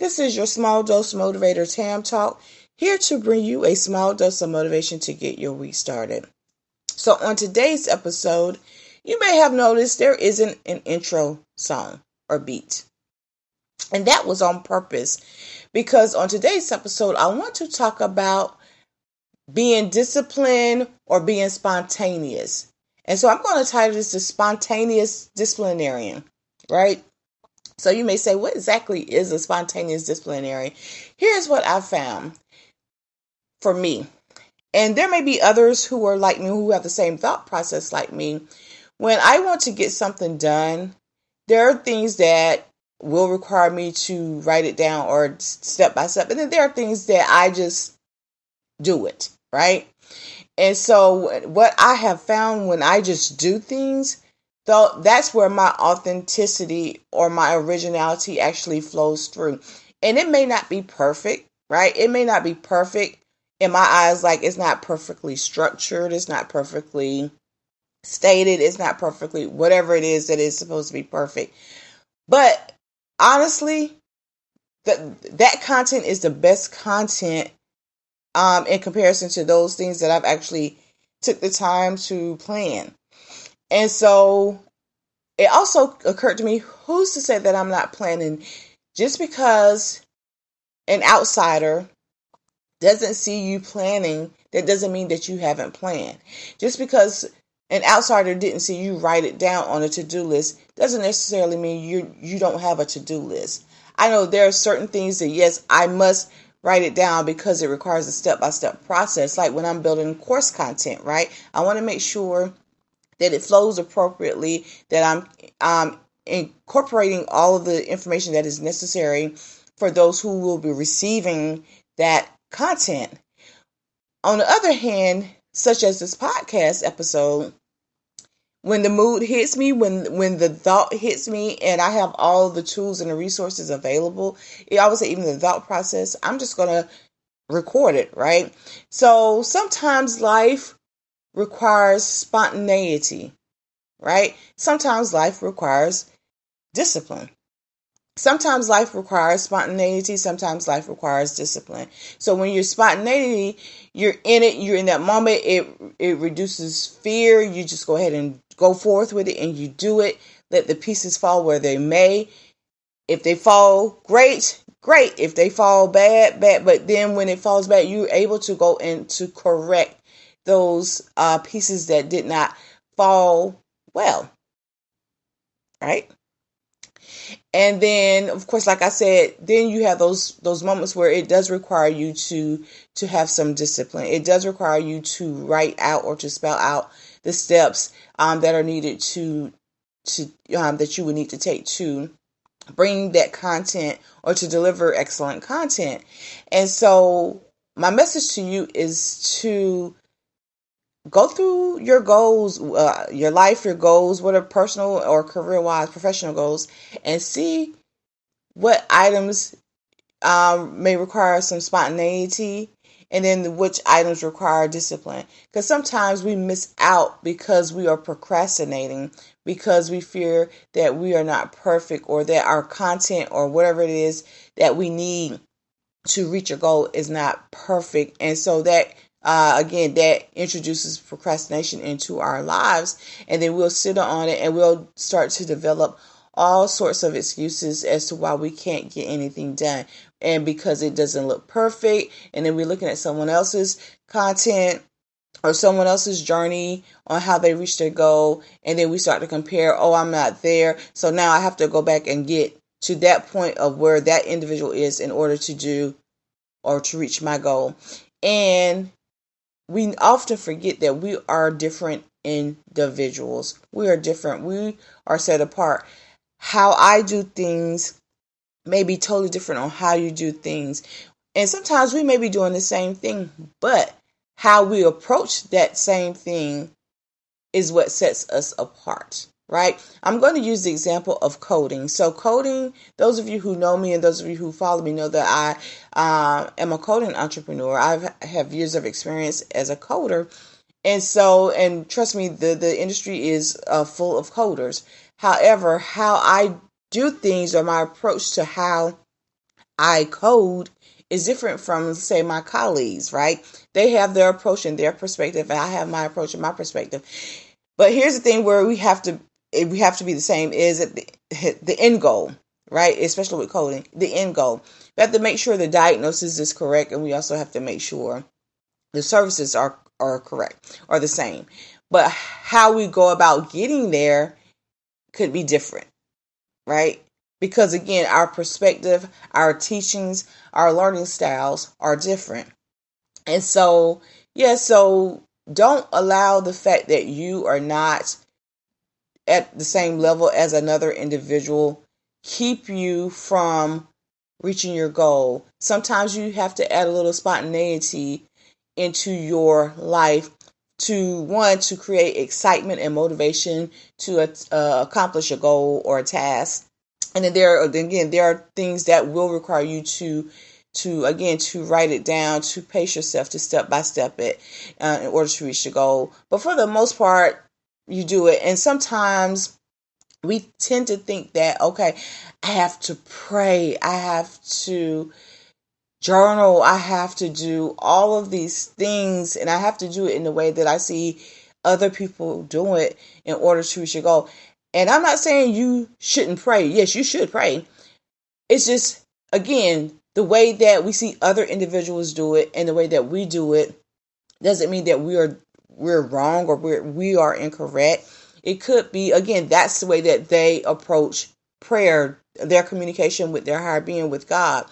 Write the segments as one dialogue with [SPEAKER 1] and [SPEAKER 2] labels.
[SPEAKER 1] This is your small dose motivator Tam Talk, here to bring you a small dose of motivation to get your week started. So, on today's episode, you may have noticed there isn't an intro song or beat. And that was on purpose because on today's episode, I want to talk about being disciplined or being spontaneous. And so I'm going to title this the spontaneous disciplinarian right? So you may say, what exactly is a spontaneous disciplinary? Here's what I found for me. And there may be others who are like me who have the same thought process like me. When I want to get something done, there are things that will require me to write it down or step by step. And then there are things that I just do it, right? And so what I have found when I just do things, though that's where my authenticity or my originality actually flows through. And it may not be perfect, right? It may not be perfect in my eyes, like it's not perfectly structured, it's not perfectly stated, it's not perfectly whatever it is that is supposed to be perfect. But honestly, that that content is the best content um, in comparison to those things that I've actually took the time to plan. And so it also occurred to me who's to say that I'm not planning? Just because an outsider doesn't see you planning that doesn't mean that you haven't planned. Just because an outsider didn't see you write it down on a to-do list doesn't necessarily mean you you don't have a to-do list. I know there are certain things that yes i must write it down because it requires a step-by-step process like when i'm building course content right? I want to make sure that it flows appropriately, that I'm um, incorporating all of the information that is necessary for those who will be receiving that content. On the other hand, such as this podcast episode, when the mood hits me, when when the thought hits me, and I have all the tools and the resources available, I would say even the thought process, I'm just gonna record it, right? So sometimes life requires spontaneity, right? Sometimes life requires discipline. Sometimes life requires spontaneity, sometimes life requires discipline. So when you're spontaneity, you're in it, you're in that moment, it it reduces fear. You just go ahead and go forth with it and you do it. Let the pieces fall where they may. If they fall, great, great. If they fall bad, bad. But then when it falls bad, you're able to go in to correct those uh, pieces that did not fall well. Right? And then of course like I said, then you have those those moments where it does require you to to have some discipline. It does require you to write out or to spell out the steps um, that are needed to to um, that you would need to take to bring that content or to deliver excellent content. And so my message to you is to go through your goals, uh, your life, your goals, whatever personal or career wise, professional goals, and see what items um, may require some spontaneity and then which items require discipline. Because sometimes we miss out because we are procrastinating, because we fear that we are not perfect or that our content or whatever it is that we need to reach a goal is not perfect. And so that uh, again, that introduces procrastination into our lives, and then we'll sit on it and we'll start to develop all sorts of excuses as to why we can't get anything done. And because it doesn't look perfect, and then we're looking at someone else's content or someone else's journey on how they reached their goal, and then we start to compare, oh, I'm not there. So now I have to go back and get to that point of where that individual is in order to do or to reach my goal. And we often forget that we are different individuals. We are different. We are set apart. How I do things may be totally different on how you do things. And sometimes we may be doing the same thing, but how we approach that same thing is what sets us apart right? I'm going to use the example of coding. So, coding, those of you who know me and those of you who follow me know that I uh, am a coding entrepreneur. I have years of experience as a coder. And so, and trust me, the, the industry is uh, full of coders. However, how I do things or my approach to how I code is different from, say, my colleagues, right? They have their approach and their perspective, and I have my approach and my perspective. But here's the thing where we have to we have to be the same is the, the end goal, right? Especially with coding, the end goal. We have to make sure the diagnosis is correct, and we also have to make sure the services are are correct or the same. But how we go about getting there could be different, right? Because again, our perspective, our teachings, our learning styles are different. And so, yeah, so don't allow the fact that you are not at the same level as another individual keep you from reaching your goal. Sometimes you have to add a little spontaneity into your life to one to create excitement and motivation to uh, accomplish a goal or a task. And then there are, again there are things that will require you to to again to write it down to pace yourself to step by step it uh, in order to reach the goal but for the most part you do it. And sometimes we tend to think that, okay, I have to pray, I have to journal, I have to do all of these things, and I have to do it in the way that I see other people do it in order to reach your goal. And I'm not saying you shouldn't pray. Yes, you should pray. It's just, again, the way that we see other individuals do it and the way that we do it doesn't mean that we are we're wrong or we're we are incorrect. It could be again that's the way that they approach prayer, their communication with their higher being with God.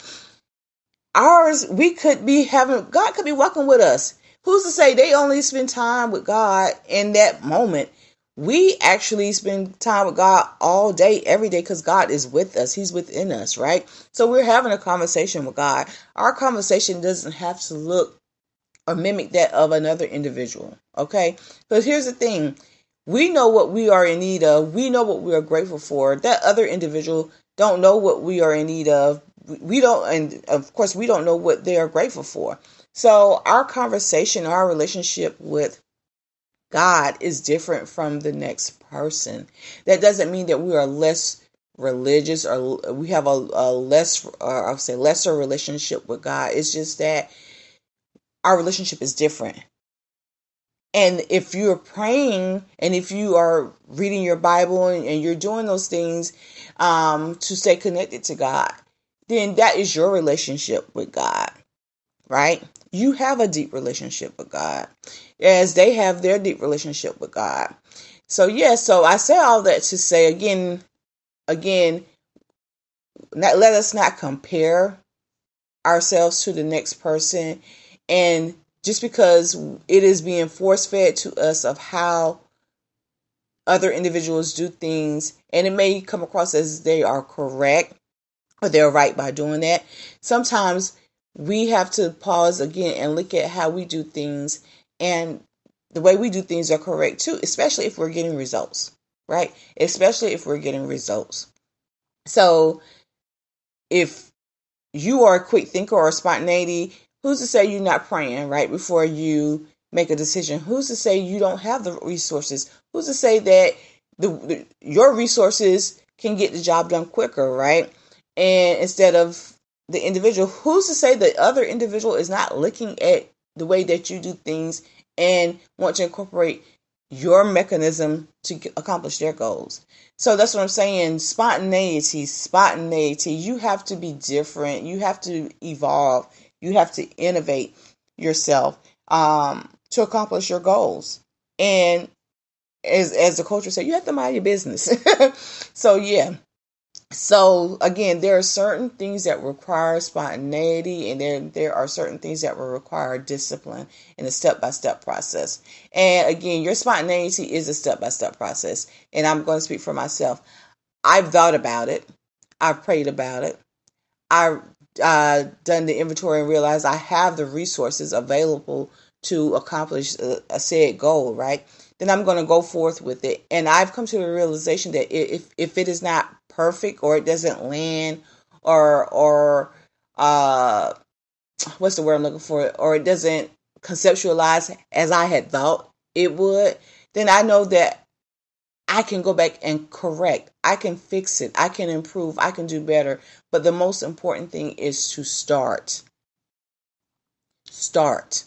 [SPEAKER 1] Ours, we could be having God could be walking with us. Who's to say they only spend time with God in that moment? We actually spend time with God all day, every day, because God is with us. He's within us, right? So we're having a conversation with God. Our conversation doesn't have to look or mimic that of another individual. Okay? Because here's the thing we know what we are in need of, we know what we are grateful for. That other individual don't know what we are in need of. We don't, and of course, we don't know what they are grateful for. So, our conversation, our relationship with God is different from the next person. That doesn't mean that we are less religious or we have a, a less, uh, or I'll say, lesser relationship with God. It's just that our relationship is different. And if you're praying and if you are reading your Bible and, and you're doing those things um, to stay connected to God, then that is your relationship with God, right? You have a deep relationship with God as they have their deep relationship with God. So, yeah, so I say all that to say again, again, not, let us not compare ourselves to the next person and just because it is being force fed to us of how other individuals do things, and it may come across as they are correct or they're right by doing that, sometimes we have to pause again and look at how we do things and the way we do things are correct too, especially if we're getting results, right? Especially if we're getting results. So if you are a quick thinker or a spontaneity, who's to say you're not praying right before you make a decision? Who's to say you don't have the resources? Who's to say that the, the your resources can get the job done quicker, right? And instead of the individual, who's to say the other individual is not looking at the way that you do things and want to incorporate your mechanism to accomplish their goals. So that's what I'm saying. Spontaneity, spontaneity. You have to be different. You have to evolve. You have to innovate yourself um, to accomplish your goals. And as as the culture said, you have to mind your business. so yeah, so again, there are certain things that require spontaneity, and there there are certain things that will require discipline in a step by step process. And again, your spontaneity is a step by step process. And I'm going to speak for myself. I've thought about it. I've prayed about it. I've uh, done the inventory and realized I have the resources available to accomplish a, a said goal. Right then I'm going to go forth with it. And I've come to the realization that if if it is not perfect or it doesn't land or or uh what's the word I'm looking for or it doesn't conceptualize as I had thought it would, then I know that I can go back and correct. I can fix it. I can improve. I can do better. But the most important thing is to start. Start.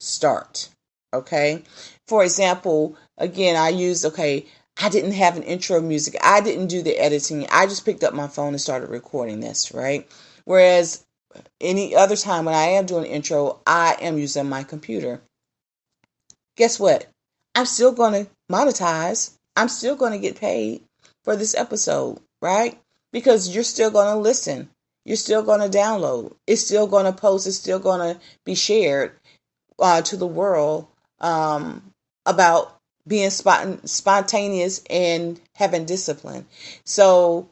[SPEAKER 1] Start. Okay. For example, again, I used, okay, I didn't have an intro music. I didn't do the editing. I just picked up my phone and started recording this, right? Whereas any other time when I am doing intro, I am using my computer. Guess what? I'm still going to monetize. I'm still going to get paid for this episode, right? Because you're still going to listen. You're still going to download. It's still going to post. It's still going to be shared uh, to the world um, about being spont- spontaneous and having discipline. So,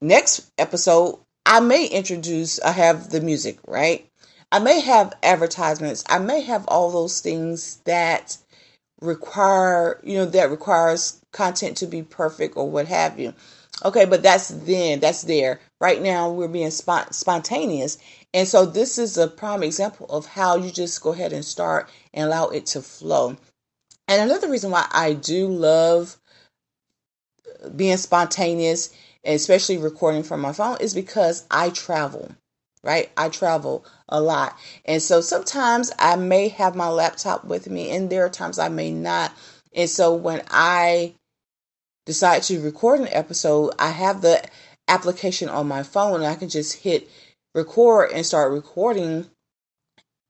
[SPEAKER 1] next episode, I may introduce, I have the music, right? I may have advertisements. I may have all those things that require, you know, that requires content to be perfect or what have you. Okay, but that's then, that's there. Right now, we're being spont- spontaneous. And so, this is a prime example of how you just go ahead and start and allow it to flow. And another reason why I do love being spontaneous, especially recording from my phone, is because I travel, right? I travel a lot. And so sometimes I may have my laptop with me, and there are times I may not. And so when I decide to record an episode, I have the application on my phone and I can just hit record and start recording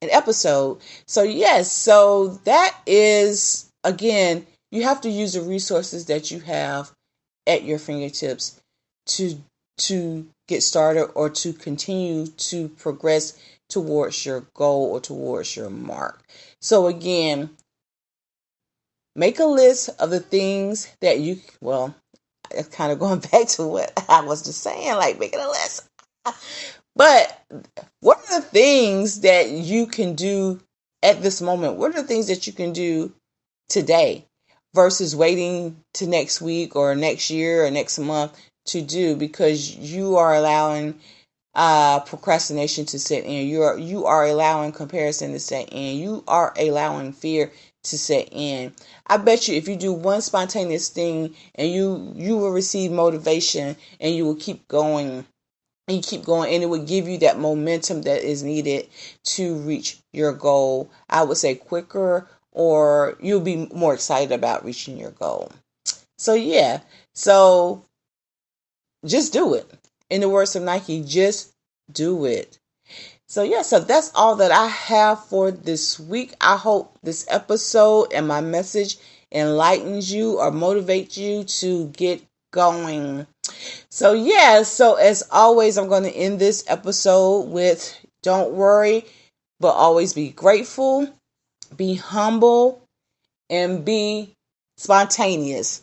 [SPEAKER 1] an episode. So, yes, so that is again, you have to use the resources that you have at your fingertips to to get started or to continue to progress towards your goal or towards your mark. So again, make a list of the things that you well, it's kind of going back to what I was just saying, like making a list. But what are the things that you can do at this moment? What are the things that you can do today versus waiting to next week or next year or next month to do because you are allowing uh, procrastination to set in. You are you are allowing comparison to set in. You are allowing fear to set in. I bet you if you do one spontaneous thing and you you will receive motivation and you will keep going and you keep going and it will give you that momentum that is needed to reach your goal. I would say quicker or you'll be more excited about reaching your goal. So, yeah, so just do it. In the words of Nike, just do it. So, yeah, so that's all that I have for this week. I hope this episode and my message enlightens you or motivates you to get going. So, yeah, so as always, I'm going to end this episode with don't worry, but always be grateful be humble, and be spontaneous.